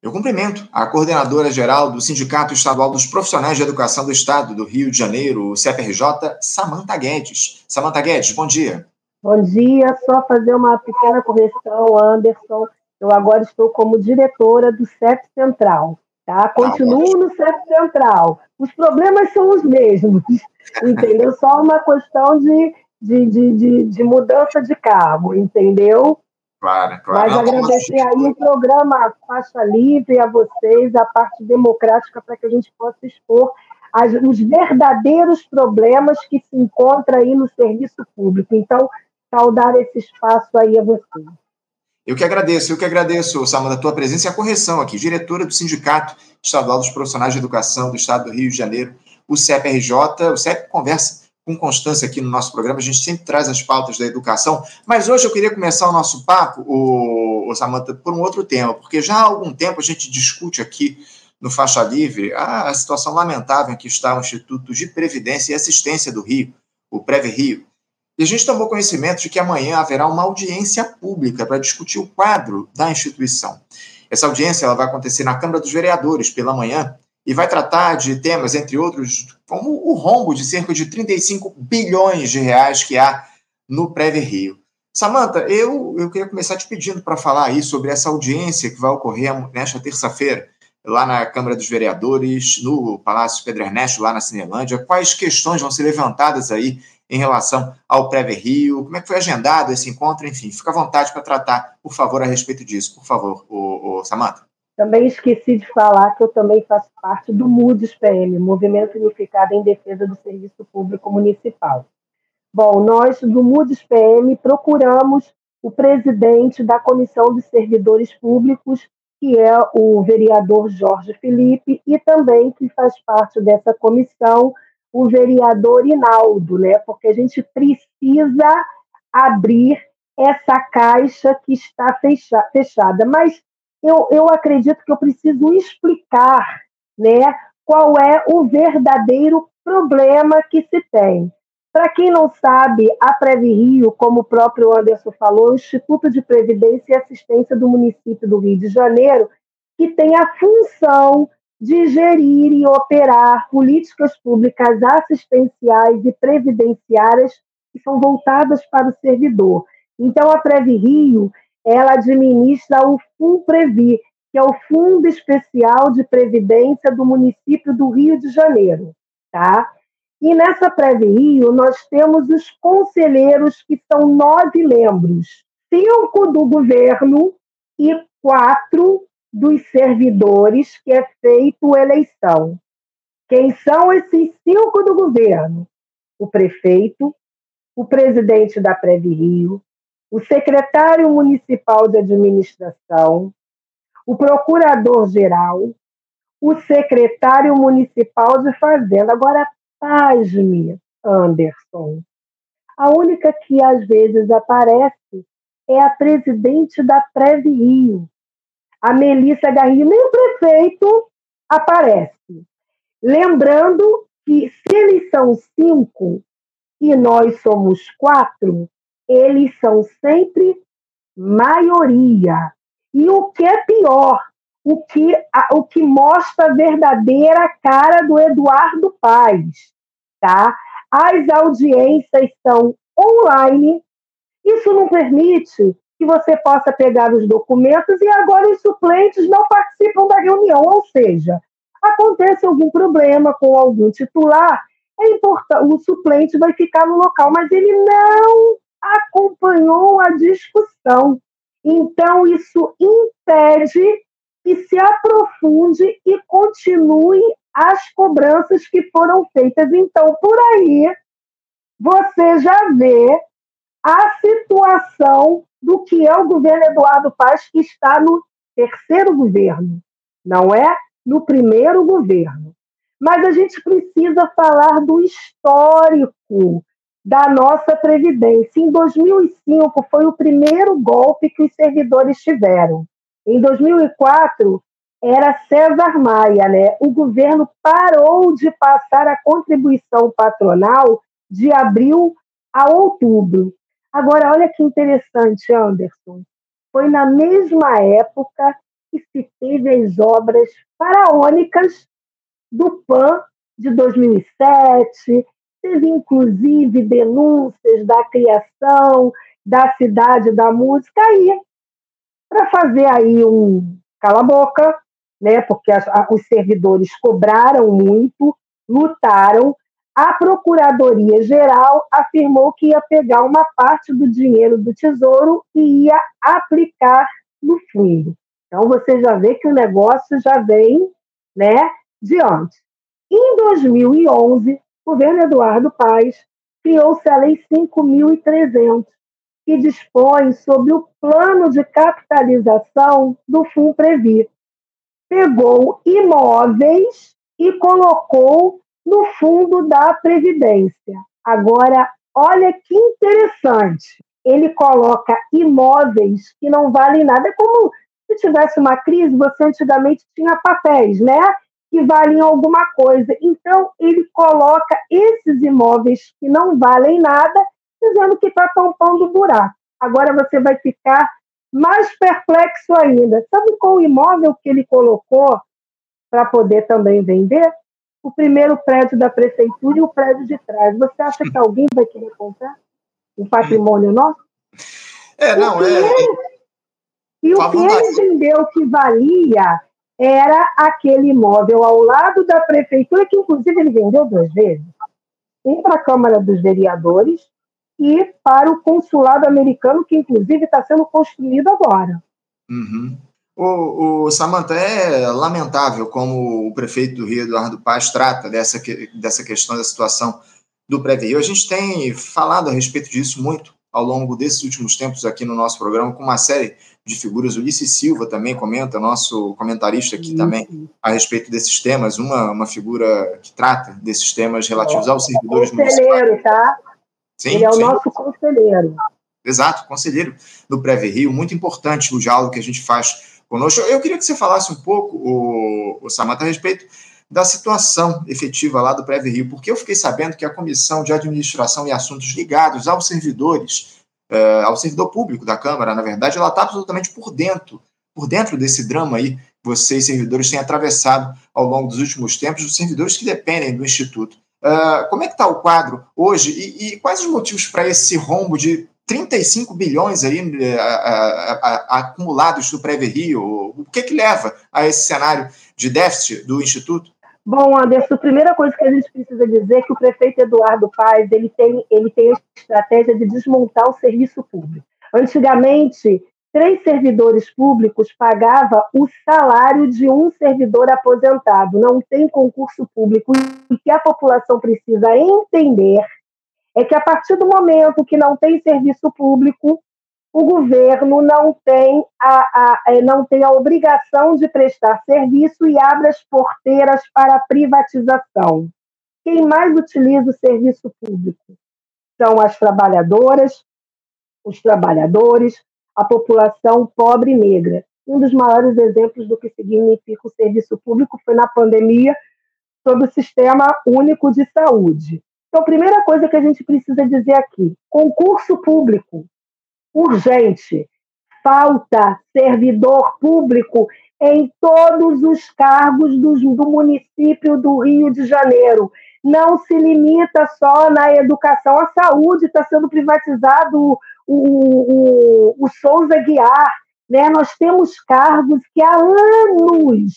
Eu cumprimento a coordenadora geral do Sindicato Estadual dos Profissionais de Educação do Estado do Rio de Janeiro, o CFRJ, Samanta Guedes. Samanta Guedes, bom dia. Bom dia, só fazer uma pequena correção, Anderson. Eu agora estou como diretora do CEP Central, tá? Continuo no CEP Central. Os problemas são os mesmos, entendeu? Só uma questão de, de, de, de, de mudança de cargo, entendeu? Claro, claro. Mas agradecer aí o programa Faixa Livre a vocês, a parte democrática, para que a gente possa expor as, os verdadeiros problemas que se encontram aí no serviço público. Então, saudar esse espaço aí a vocês. Eu que agradeço, eu que agradeço, Samanta, a tua presença e a correção aqui. Diretora do Sindicato Estadual dos Profissionais de Educação do Estado do Rio de Janeiro, o CEPRJ. O CEP conversa com constância aqui no nosso programa, a gente sempre traz as pautas da educação, mas hoje eu queria começar o nosso papo, o, o Samanta, por um outro tema, porque já há algum tempo a gente discute aqui no Faixa Livre a, a situação lamentável em que está o Instituto de Previdência e Assistência do Rio, o Preve Rio. E a gente tomou conhecimento de que amanhã haverá uma audiência pública para discutir o quadro da instituição. Essa audiência ela vai acontecer na Câmara dos Vereadores pela manhã e vai tratar de temas, entre outros, como o rombo de cerca de 35 bilhões de reais que há no Preve Rio. Samanta, eu, eu queria começar te pedindo para falar aí sobre essa audiência que vai ocorrer nesta terça-feira, lá na Câmara dos Vereadores, no Palácio Pedro Ernesto, lá na Cinelândia. Quais questões vão ser levantadas aí em relação ao Preve Rio? Como é que foi agendado esse encontro? Enfim, fica à vontade para tratar, por favor, a respeito disso. Por favor, o, o Samanta. Também esqueci de falar que eu também faço parte do MUDES PM, Movimento Unificado em Defesa do Serviço Público Municipal. Bom, nós do MUDES PM procuramos o presidente da Comissão dos Servidores Públicos, que é o vereador Jorge Felipe, e também que faz parte dessa comissão o vereador Inaldo, né? Porque a gente precisa abrir essa caixa que está fechada. Mas eu, eu acredito que eu preciso explicar né, qual é o verdadeiro problema que se tem. Para quem não sabe, a Previ Rio, como o próprio Anderson falou, é o Instituto de Previdência e Assistência do município do Rio de Janeiro, que tem a função de gerir e operar políticas públicas assistenciais e previdenciárias que são voltadas para o servidor. Então, a Previ Rio ela administra o FUNPREVI, que é o Fundo Especial de Previdência do município do Rio de Janeiro. Tá? E nessa Previ Rio, nós temos os conselheiros, que são nove membros, cinco do governo e quatro dos servidores, que é feito eleição. Quem são esses cinco do governo? O prefeito, o presidente da Previ Rio, o secretário municipal de administração, o procurador-geral, o secretário municipal de fazenda. Agora, pasme, Anderson. A única que às vezes aparece é a presidente da Preve Rio, a Melissa Garrido, nem o prefeito aparece. Lembrando que se eles são cinco e nós somos quatro, eles são sempre maioria. E o que é pior, o que, o que mostra a verdadeira cara do Eduardo Paes. Tá? As audiências são online, isso não permite que você possa pegar os documentos e agora os suplentes não participam da reunião, ou seja, acontece algum problema com algum titular, é importante, o suplente vai ficar no local, mas ele não acompanhou a discussão. Então, isso impede que se aprofunde e continue as cobranças que foram feitas. Então, por aí, você já vê a situação do que é o governo Eduardo Paz, que está no terceiro governo, não é no primeiro governo. Mas a gente precisa falar do histórico da nossa Previdência. Em 2005 foi o primeiro golpe que os servidores tiveram. Em 2004 era César Maia, né? O governo parou de passar a contribuição patronal de abril a outubro. Agora, olha que interessante, Anderson. Foi na mesma época que se teve as obras faraônicas do PAN de 2007, teve inclusive denúncias da criação da cidade da música aí, para fazer aí um cala-boca, né, porque as, a, os servidores cobraram muito, lutaram, a Procuradoria-Geral afirmou que ia pegar uma parte do dinheiro do Tesouro e ia aplicar no fundo. Então, você já vê que o negócio já vem né, de antes. Em 2011, o governo Eduardo Paes criou-se a Lei 5.300, que dispõe sobre o plano de capitalização do Previ. Pegou imóveis e colocou no fundo da Previdência. Agora, olha que interessante. Ele coloca imóveis que não valem nada. É como se tivesse uma crise, você antigamente tinha papéis, né? Que valem alguma coisa. Então, ele coloca esses imóveis que não valem nada, dizendo que está tampando o buraco. Agora você vai ficar mais perplexo ainda. Sabe qual imóvel que ele colocou para poder também vender? O primeiro prédio da prefeitura e o prédio de trás. Você acha que alguém vai querer comprar um patrimônio nosso? É, não, é. E o que ele vendeu que valia era aquele imóvel ao lado da prefeitura, que inclusive ele vendeu duas vezes. Um para a Câmara dos Vereadores e para o consulado americano, que inclusive está sendo construído agora. Uhum. O, o Samanta, é lamentável como o prefeito do Rio, Eduardo Paz, trata dessa, dessa questão da situação do pré-Rio. A gente tem falado a respeito disso muito ao longo desses últimos tempos aqui no nosso programa, com uma série de figuras. O Ulisses Silva também comenta, nosso comentarista aqui também, a respeito desses temas, uma, uma figura que trata desses temas relativos aos servidores municipais. tá? Sim, Ele é o sim. nosso conselheiro. Exato, conselheiro do Preve Rio. Muito importante o diálogo que a gente faz conosco. Eu queria que você falasse um pouco, o, o Samanta, a respeito da situação efetiva lá do Preve Rio, porque eu fiquei sabendo que a Comissão de Administração e Assuntos ligados aos servidores, uh, ao servidor público da Câmara, na verdade, ela está absolutamente por dentro, por dentro desse drama aí vocês, servidores, têm atravessado ao longo dos últimos tempos, os servidores que dependem do Instituto. Uh, como é que está o quadro hoje e, e quais os motivos para esse rombo de 35 bilhões aí uh, uh, acumulados do Preve Rio? O que, que leva a esse cenário de déficit do Instituto? Bom, Anderson, a primeira coisa que a gente precisa dizer é que o prefeito Eduardo Paes ele tem, ele tem a estratégia de desmontar o serviço público. Antigamente, três servidores públicos pagavam o salário de um servidor aposentado. Não tem concurso público. E o que a população precisa entender é que, a partir do momento que não tem serviço público, o governo não tem a, a, é, não tem a obrigação de prestar serviço e abre as porteiras para a privatização. Quem mais utiliza o serviço público são as trabalhadoras, os trabalhadores, a população pobre e negra. Um dos maiores exemplos do que significa o serviço público foi na pandemia, sobre o Sistema Único de Saúde. Então, a primeira coisa que a gente precisa dizer aqui: concurso público urgente. Falta servidor público em todos os cargos do, do município do Rio de Janeiro. Não se limita só na educação, a saúde está sendo privatizado, o, o, o, Souza Guiar. Né? Nós temos cargos que há anos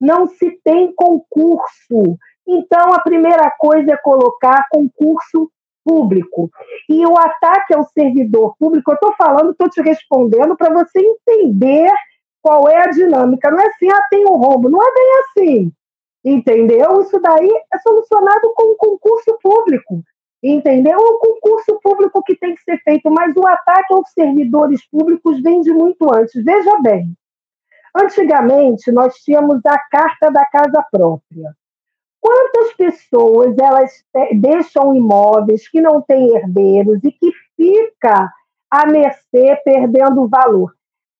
não se tem concurso. Então, a primeira coisa é colocar concurso público. E o ataque ao servidor público, eu estou falando, estou te respondendo para você entender qual é a dinâmica. Não é assim, ah, tem um rombo. Não é bem assim. Entendeu? Isso daí é solucionado com um concurso público. Entendeu? É um concurso público que tem que ser feito, mas o ataque aos servidores públicos vem de muito antes. Veja bem, antigamente nós tínhamos a carta da casa própria. Quantas pessoas elas deixam imóveis que não têm herdeiros e que fica à mercê perdendo valor?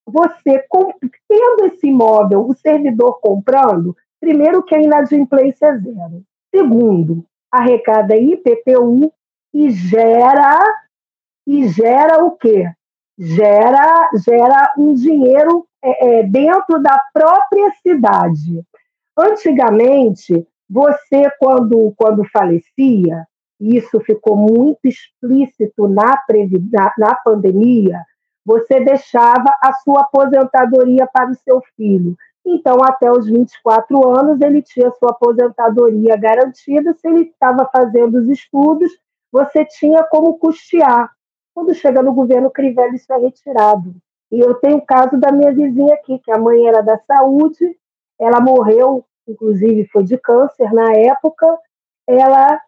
Você tendo esse imóvel, o servidor comprando, primeiro que a inadimplência é zero. Segundo, arrecada IPTU e gera e gera o quê? gera, gera um dinheiro é, é, dentro da própria cidade. Antigamente, você, quando, quando falecia, isso ficou muito explícito na, na, pandemia, você deixava a sua aposentadoria para o seu filho. Então, até os 24 anos, ele tinha sua aposentadoria garantida. Se ele estava fazendo os estudos, você tinha como custear. Quando chega no governo Crivella, isso é retirado. E eu tenho o caso da minha vizinha aqui, que a mãe era da saúde, ela morreu, inclusive foi de câncer na época, ela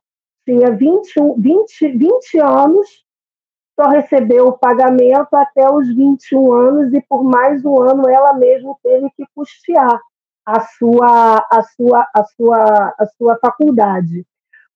tinha 21, 20, 20 anos, só recebeu o pagamento até os 21 anos e por mais um ano ela mesma teve que custear a sua, a sua, a sua, a sua faculdade.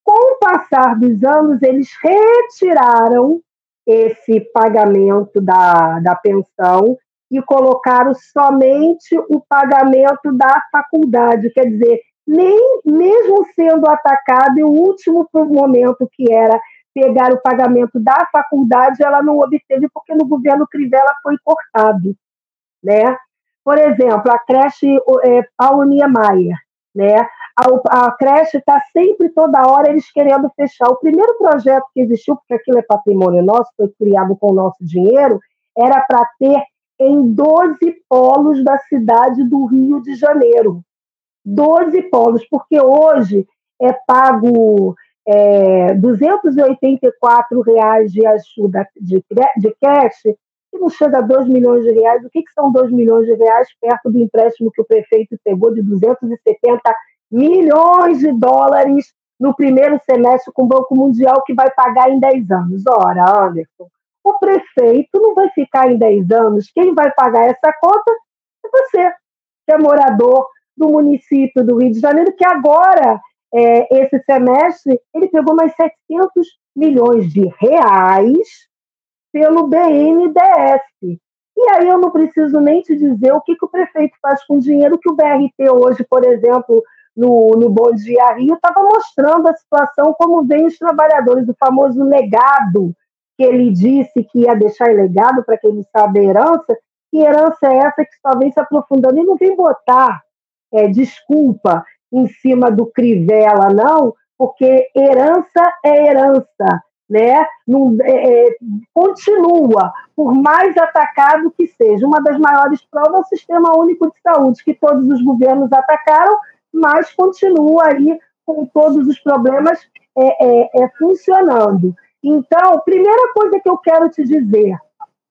Com o passar dos anos, eles retiraram esse pagamento da, da pensão e colocaram somente o pagamento da faculdade, quer dizer, nem mesmo sendo atacado, e o último momento que era pegar o pagamento da faculdade, ela não obteve porque no governo Crivella foi cortado, né? Por exemplo, a creche é, Paulo Niemeyer, né? A, a creche está sempre, toda hora, eles querendo fechar. O primeiro projeto que existiu, porque aquilo é patrimônio nosso, foi criado com o nosso dinheiro, era para ter em 12 polos da cidade do Rio de Janeiro. 12 polos, porque hoje é pago é, 284 reais de ajuda de, de cash, que não chega a 2 milhões de reais. O que, que são 2 milhões de reais perto do empréstimo que o prefeito pegou de 270 milhões de dólares no primeiro semestre com o Banco Mundial, que vai pagar em 10 anos. Ora, Anderson, o prefeito não vai ficar em 10 anos. Quem vai pagar essa conta é você, que é morador do município do Rio de Janeiro, que agora, é, esse semestre, ele pegou mais 700 milhões de reais pelo BNDES. E aí eu não preciso nem te dizer o que, que o prefeito faz com o dinheiro que o BRT hoje, por exemplo, no, no Bom Dia Rio, estava mostrando a situação como vem os trabalhadores, o famoso legado que ele disse que ia deixar legado para quem não sabe a herança, que herança é essa que só vem se aprofundando e não vem botar é, desculpa em cima do Crivella, não, porque herança é herança, né? Não, é, é, continua, por mais atacado que seja. Uma das maiores provas é o Sistema Único de Saúde, que todos os governos atacaram, mas continua aí com todos os problemas é, é, é funcionando. Então, primeira coisa que eu quero te dizer: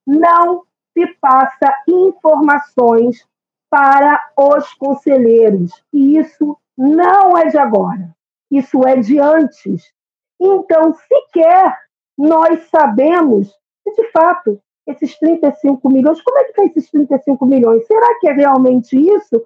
não se passa informações para os conselheiros. E isso não é de agora, isso é de antes. Então, sequer nós sabemos de fato, esses 35 milhões, como é que está esses 35 milhões? Será que é realmente isso?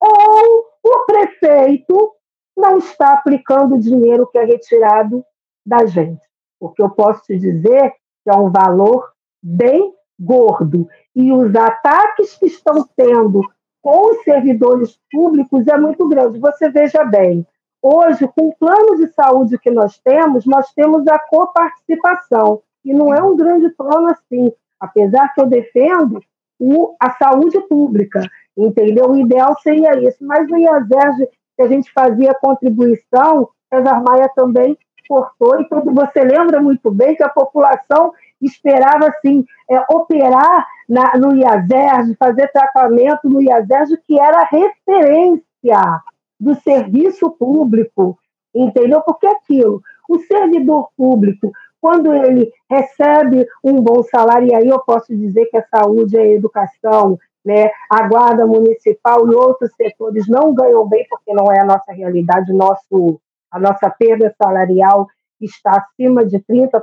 Ou o prefeito não está aplicando o dinheiro que é retirado da gente? Porque eu posso te dizer que é um valor bem gordo. E os ataques que estão tendo com os servidores públicos é muito grande. Você veja bem, hoje, com o plano de saúde que nós temos, nós temos a coparticipação, e não é um grande plano assim, apesar que eu defendo o, a saúde pública, entendeu? O ideal seria isso, mas no IASERG, que a gente fazia contribuição, César Maia também cortou, e todo, você lembra muito bem que a população esperava assim é, operar na, no IASERG, fazer tratamento no IASERG, que era referência do serviço público, entendeu? Porque aquilo, o servidor público, quando ele recebe um bom salário, e aí eu posso dizer que a saúde e a educação, né, a guarda municipal e outros setores não ganham bem, porque não é a nossa realidade, nosso, a nossa perda salarial está acima de 30%,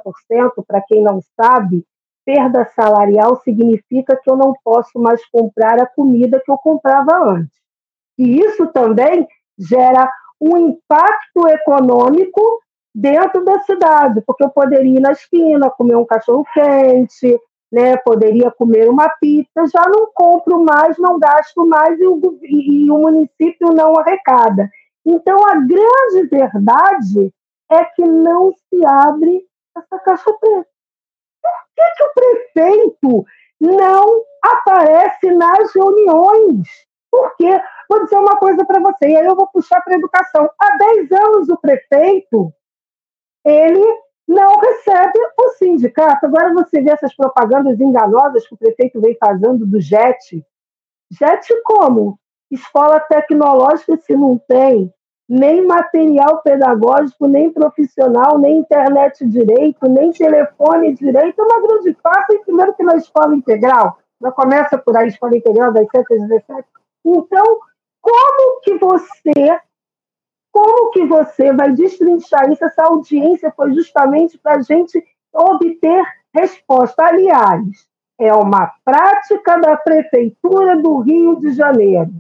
para quem não sabe, perda salarial significa que eu não posso mais comprar a comida que eu comprava antes. E isso também gera um impacto econômico dentro da cidade, porque eu poderia ir na esquina, comer um cachorro quente, né, poderia comer uma pizza, já não compro mais, não gasto mais e o, e, e o município não arrecada. Então, a grande verdade é que não se abre essa caixa preta. Por que, que o prefeito não aparece nas reuniões. Por quê? Vou dizer uma coisa para você, e aí eu vou puxar para a educação. Há 10 anos o prefeito, ele não recebe o sindicato. Agora você vê essas propagandas enganosas que o prefeito vem fazendo do JET. JET como? Escola tecnológica se não tem nem material pedagógico, nem profissional, nem internet direito, nem telefone direito, é uma grande farsa, primeiro que na escola integral, já começa por aí, escola integral das 7 às 17. Então, como que você como que você vai destrinchar isso? Essa audiência foi justamente para a gente obter resposta. Aliás, é uma prática da Prefeitura do Rio de Janeiro,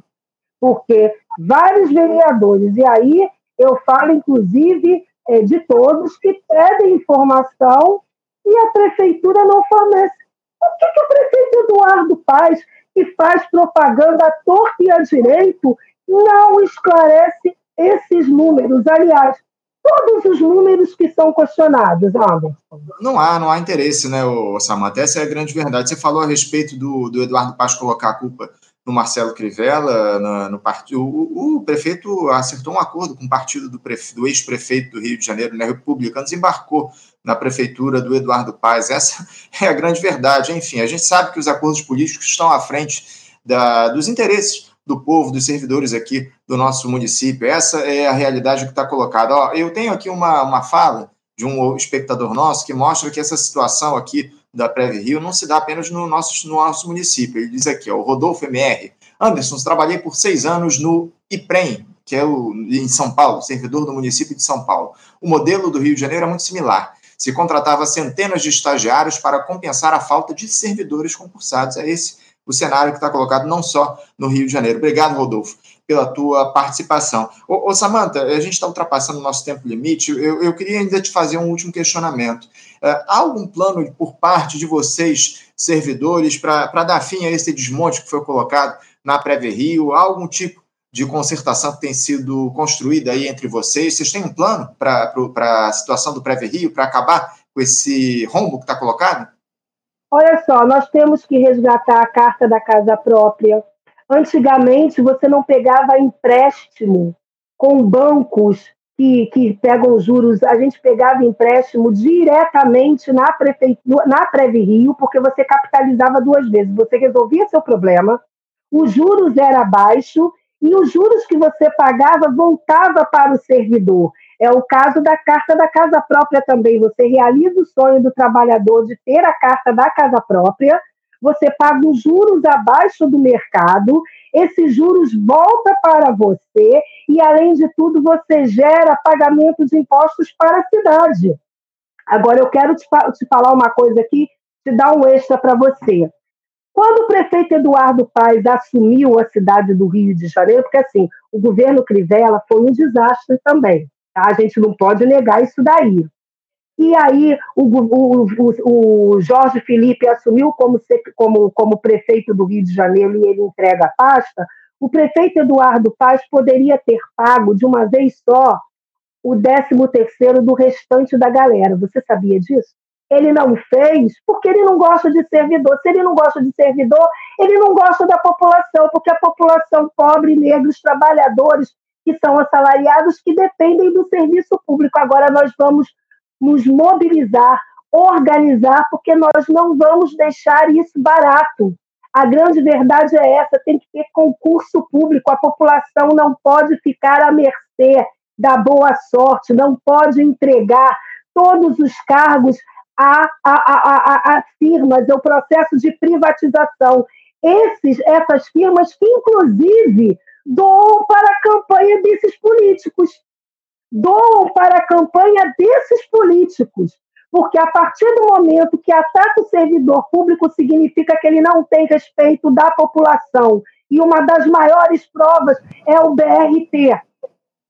porque vários vereadores, e aí eu falo inclusive é, de todos que pedem informação e a Prefeitura não fornece. O que, que o prefeito Eduardo faz, que faz propaganda à torta e à direito, não esclarece esses números, aliás, todos os números que são questionados, Anderson. Não há, não há interesse, né, Samanta? Essa é a grande verdade. Você falou a respeito do, do Eduardo Paz colocar a culpa no Marcelo Crivella, no, partido. O, o, prefeito acertou um acordo com o partido do, do ex-prefeito do Rio de Janeiro, né, republicano, desembarcou na prefeitura do Eduardo Paz. Essa é a grande verdade. Enfim, a gente sabe que os acordos políticos estão à frente da, dos interesses do povo, dos servidores aqui do nosso município. Essa é a realidade que está colocada. Ó, eu tenho aqui uma, uma fala de um espectador nosso que mostra que essa situação aqui da Preve Rio não se dá apenas no nosso, no nosso município. Ele diz aqui, ó, o Rodolfo MR. Anderson, trabalhei por seis anos no IPREM, que é o, em São Paulo, servidor do município de São Paulo. O modelo do Rio de Janeiro é muito similar. Se contratava centenas de estagiários para compensar a falta de servidores concursados. É esse o cenário que está colocado não só no Rio de Janeiro. Obrigado, Rodolfo, pela tua participação. Ô, ô Samanta, a gente está ultrapassando o nosso tempo limite. Eu, eu, queria ainda te fazer um último questionamento. É, há algum plano por parte de vocês, servidores, para dar fim a esse desmonte que foi colocado na Preve Rio? Há algum tipo de concertação que tem sido construída aí entre vocês? Vocês têm um plano para a situação do Preve Rio, para acabar com esse rombo que está colocado? Olha só, nós temos que resgatar a carta da casa própria. Antigamente, você não pegava empréstimo com bancos que, que pegam juros, a gente pegava empréstimo diretamente na prefeitura, na Preve Rio, porque você capitalizava duas vezes. Você resolvia seu problema, os juros era baixo e os juros que você pagava voltava para o servidor. É o caso da carta da casa própria também. Você realiza o sonho do trabalhador de ter a carta da casa própria, você paga os juros abaixo do mercado, esses juros voltam para você e, além de tudo, você gera pagamento de impostos para a cidade. Agora, eu quero te, te falar uma coisa aqui, te dar um extra para você. Quando o prefeito Eduardo Paes assumiu a cidade do Rio de Janeiro, porque assim, o governo Crivella foi um desastre também. Tá? A gente não pode negar isso daí. E aí o, o, o, o Jorge Felipe assumiu como, como, como prefeito do Rio de Janeiro e ele entrega a pasta. O prefeito Eduardo Paz poderia ter pago de uma vez só o 13 terceiro do restante da galera. Você sabia disso? Ele não fez porque ele não gosta de servidor. Se ele não gosta de servidor, ele não gosta da população, porque a população pobre, negros, trabalhadores, que são assalariados que dependem do serviço público. Agora nós vamos nos mobilizar, organizar, porque nós não vamos deixar isso barato. A grande verdade é essa: tem que ter concurso público, a população não pode ficar à mercê da boa sorte, não pode entregar todos os cargos a, a, a, a, firmas, é o processo de privatização. Esses, essas firmas que, inclusive, doam para a campanha desses políticos. Doam para a campanha desses políticos. Porque a partir do momento que ataca o servidor público, significa que ele não tem respeito da população. E uma das maiores provas é o BRT.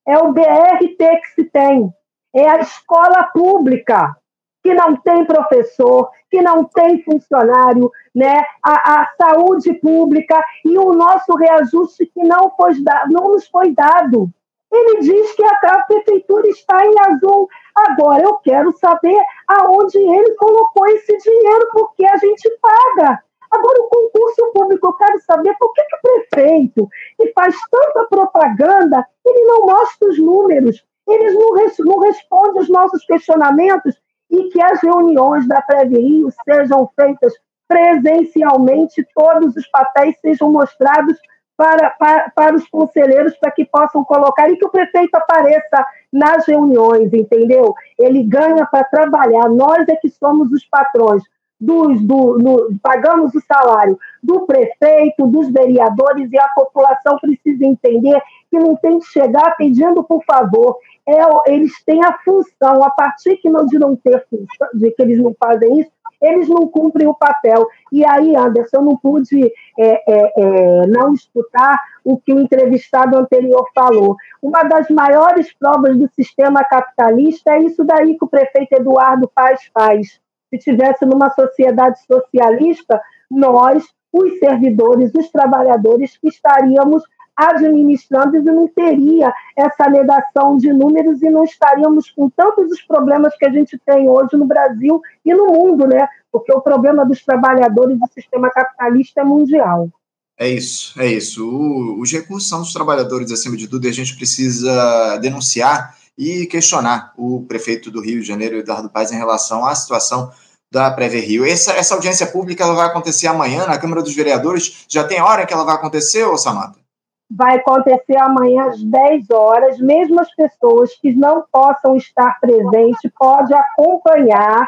É o BRT que se tem. É a escola pública que não tem professor, que não tem funcionário, né? a, a saúde pública e o nosso reajuste que não, foi não nos foi dado. Ele diz que a, prefeitura está em azul. Agora eu quero saber aonde ele colocou esse dinheiro, porque a gente paga. Agora, o concurso público, eu quero saber por que, que o prefeito, que faz tanta propaganda, ele não mostra os números, eles não, res, não respondem os nossos questionamentos e que as reuniões da Previrio sejam feitas presencialmente, todos os papéis sejam mostrados para, para, para os conselheiros para que possam colocar e que o prefeito apareça nas reuniões, entendeu? Ele ganha para trabalhar, nós é que somos os patrões. Dos, do, pagamos o salário do prefeito, dos vereadores, e a população precisa entender que não tem que chegar pedindo por favor. É, eles têm a função, a partir que não, de não ter função, de que eles não fazem isso, eles não cumprem o papel. E aí, Anderson, eu não pude é, é, é, não escutar o que o entrevistado anterior falou. Uma das maiores provas do sistema capitalista é isso daí que o prefeito Eduardo Paz faz. Se tivesse numa sociedade socialista, nós, os servidores, os trabalhadores, estaríamos administrando e não teria essa negação de números e não estaríamos com tantos os problemas que a gente tem hoje no Brasil e no mundo, né? Porque o problema dos trabalhadores do sistema capitalista é mundial. É isso, é isso. O, os recursos são dos trabalhadores acima de tudo e a gente precisa denunciar e questionar o prefeito do Rio de Janeiro, Eduardo Paes, em relação à situação da Prévia Rio. Essa, essa audiência pública vai acontecer amanhã na Câmara dos Vereadores. Já tem hora que ela vai acontecer, ô Samanta? Vai acontecer amanhã às 10 horas. Mesmo as pessoas que não possam estar presentes, pode acompanhar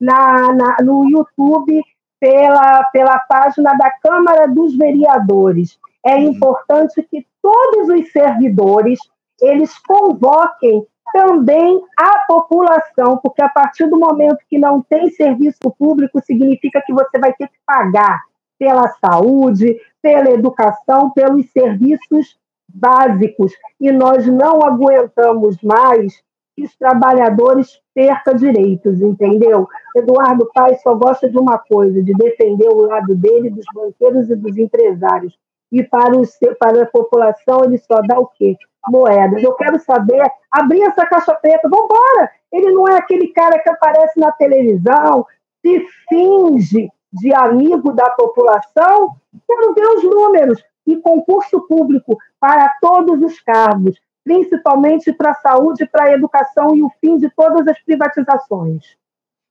na, na, no YouTube pela, pela página da Câmara dos Vereadores. É uhum. importante que todos os servidores eles convoquem também a população, porque a partir do momento que não tem serviço público, significa que você vai ter que pagar pela saúde, pela educação, pelos serviços básicos. E nós não aguentamos mais que os trabalhadores percam direitos, entendeu? Eduardo Paes só gosta de uma coisa, de defender o lado dele, dos banqueiros e dos empresários. E para, os, para a população ele só dá o quê? Moedas. Eu quero saber, abrir essa caixa preta, vamos embora! Ele não é aquele cara que aparece na televisão, se finge de amigo da população, quero ver os números e concurso público para todos os cargos, principalmente para a saúde, para a educação e o fim de todas as privatizações.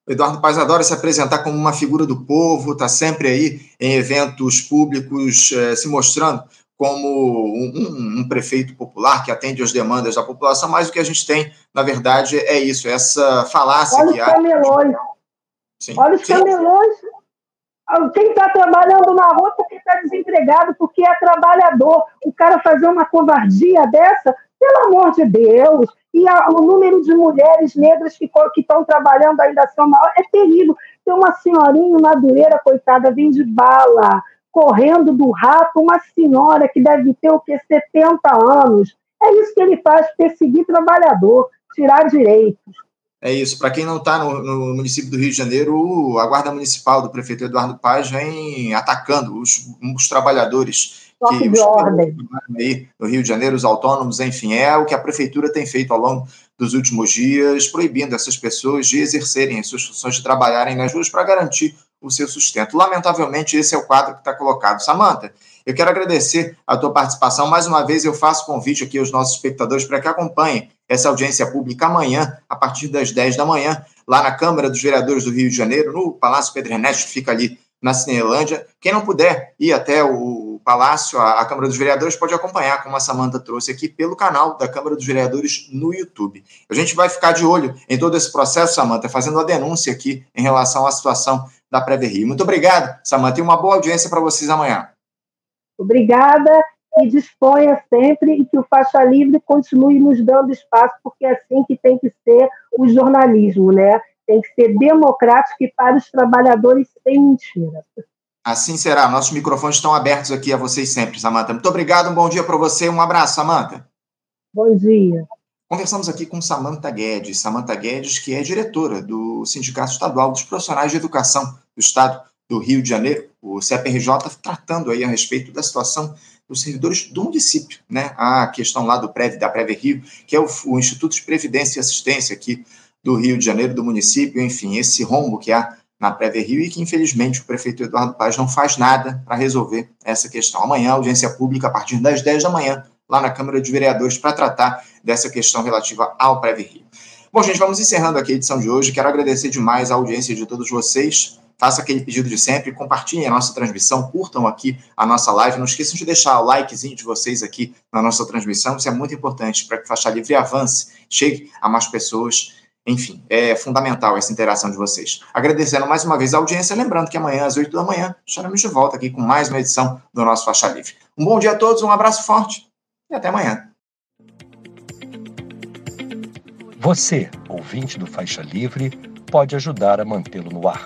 Eduardo Paz adora se apresentar como uma figura do povo, está sempre aí em eventos públicos eh, se mostrando como um, um, um, prefeito popular que atende às demandas da população, mas o que a gente tem, na verdade, é isso, essa falácia Olha que os camelões. Sim. Olha os Sim. camelões quem está trabalhando na rua porque está desempregado, porque é trabalhador. O cara fazer uma covardia dessa, pelo amor de Deus. E a, o número de mulheres negras que estão trabalhando ainda são maior, é terrível. Tem uma senhorinha madureira, coitada, vem de bala, correndo do rato, uma senhora que deve ter o que 70 anos. É isso que ele faz, perseguir trabalhador, tirar direitos. É isso. Para quem não está no, no, município do Rio de Janeiro, a Guarda Municipal do prefeito Eduardo Paz vem atacando os, os trabalhadores que ordem. Aí, no Rio de Janeiro, os autônomos, enfim, é o que a prefeitura tem feito ao longo dos últimos dias, proibindo essas pessoas de exercerem as suas funções, de trabalharem nas ruas para garantir o seu sustento. Lamentavelmente, esse é o quadro que está colocado. Samanta, eu quero agradecer a tua participação. Mais uma vez, eu faço convite aqui aos nossos espectadores para que acompanhem essa audiência pública amanhã, a partir das 10 da manhã, lá na Câmara dos Vereadores do Rio de Janeiro, no Palácio Pedro Ernesto, que fica ali na Cinelândia. Quem não puder ir até o Palácio, a, Câmara dos Vereadores, pode acompanhar, como a Samanta trouxe aqui, pelo canal da Câmara dos Vereadores no YouTube. A gente vai ficar de olho em todo esse processo, Samanta, fazendo a denúncia aqui em relação à situação da Prévia Rio. Muito obrigado, Samanta, e uma boa audiência para vocês amanhã. Obrigada e disponha sempre e que o Faixa Livre continue nos dando espaço, porque é assim que tem que ser o jornalismo, né? Tem que ser democrático e para os trabalhadores sem mentira. Assim será. Nossos microfones estão abertos aqui a vocês sempre, Samanta. Muito obrigado, um bom dia para você, um abraço, Samanta. Bom dia. Conversamos aqui com Samanta Guedes. Samanta Guedes, que é diretora do Sindicato Estadual dos Profissionais de Educação do Estado do Rio de Janeiro, o CPRJ, tratando aí a respeito da situação dos servidores do município, né? A questão lá do prédio da Prévia Rio, que é o, o, Instituto de Previdência e Assistência aqui do Rio de Janeiro, do município, enfim, esse rombo que há na Prévia Rio e que, infelizmente, o prefeito Eduardo Paz não faz nada para resolver essa questão. Amanhã, audiência pública, a partir das 10 da manhã, lá na Câmara de Vereadores, para tratar dessa questão relativa ao Prévia Rio. Bom, gente, vamos encerrando aqui a edição de hoje. Quero agradecer demais a audiência de todos vocês. Faça aquele pedido de sempre, compartilhem a nossa transmissão, curtam aqui a nossa live. Não esqueçam de deixar o likezinho de vocês aqui na nossa transmissão, isso é muito importante para que Faixa Livre avance, chegue a mais pessoas enfim, é fundamental essa interação de vocês. Agradecendo mais uma vez a audiência, lembrando que amanhã, às 8 da manhã, estaremos de volta aqui com mais uma edição do nosso Faixa Livre. Um bom dia a todos, um abraço forte e até amanhã. Você, ouvinte do Faixa Livre, pode ajudar a mantê-lo no ar.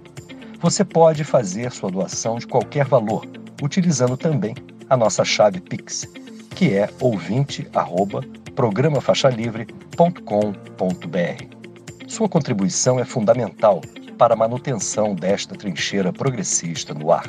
Você pode fazer sua doação de qualquer valor, utilizando também a nossa chave Pix, que é ouvinte@programafaixalivre.com.br. Sua contribuição é fundamental para a manutenção desta trincheira progressista no ar.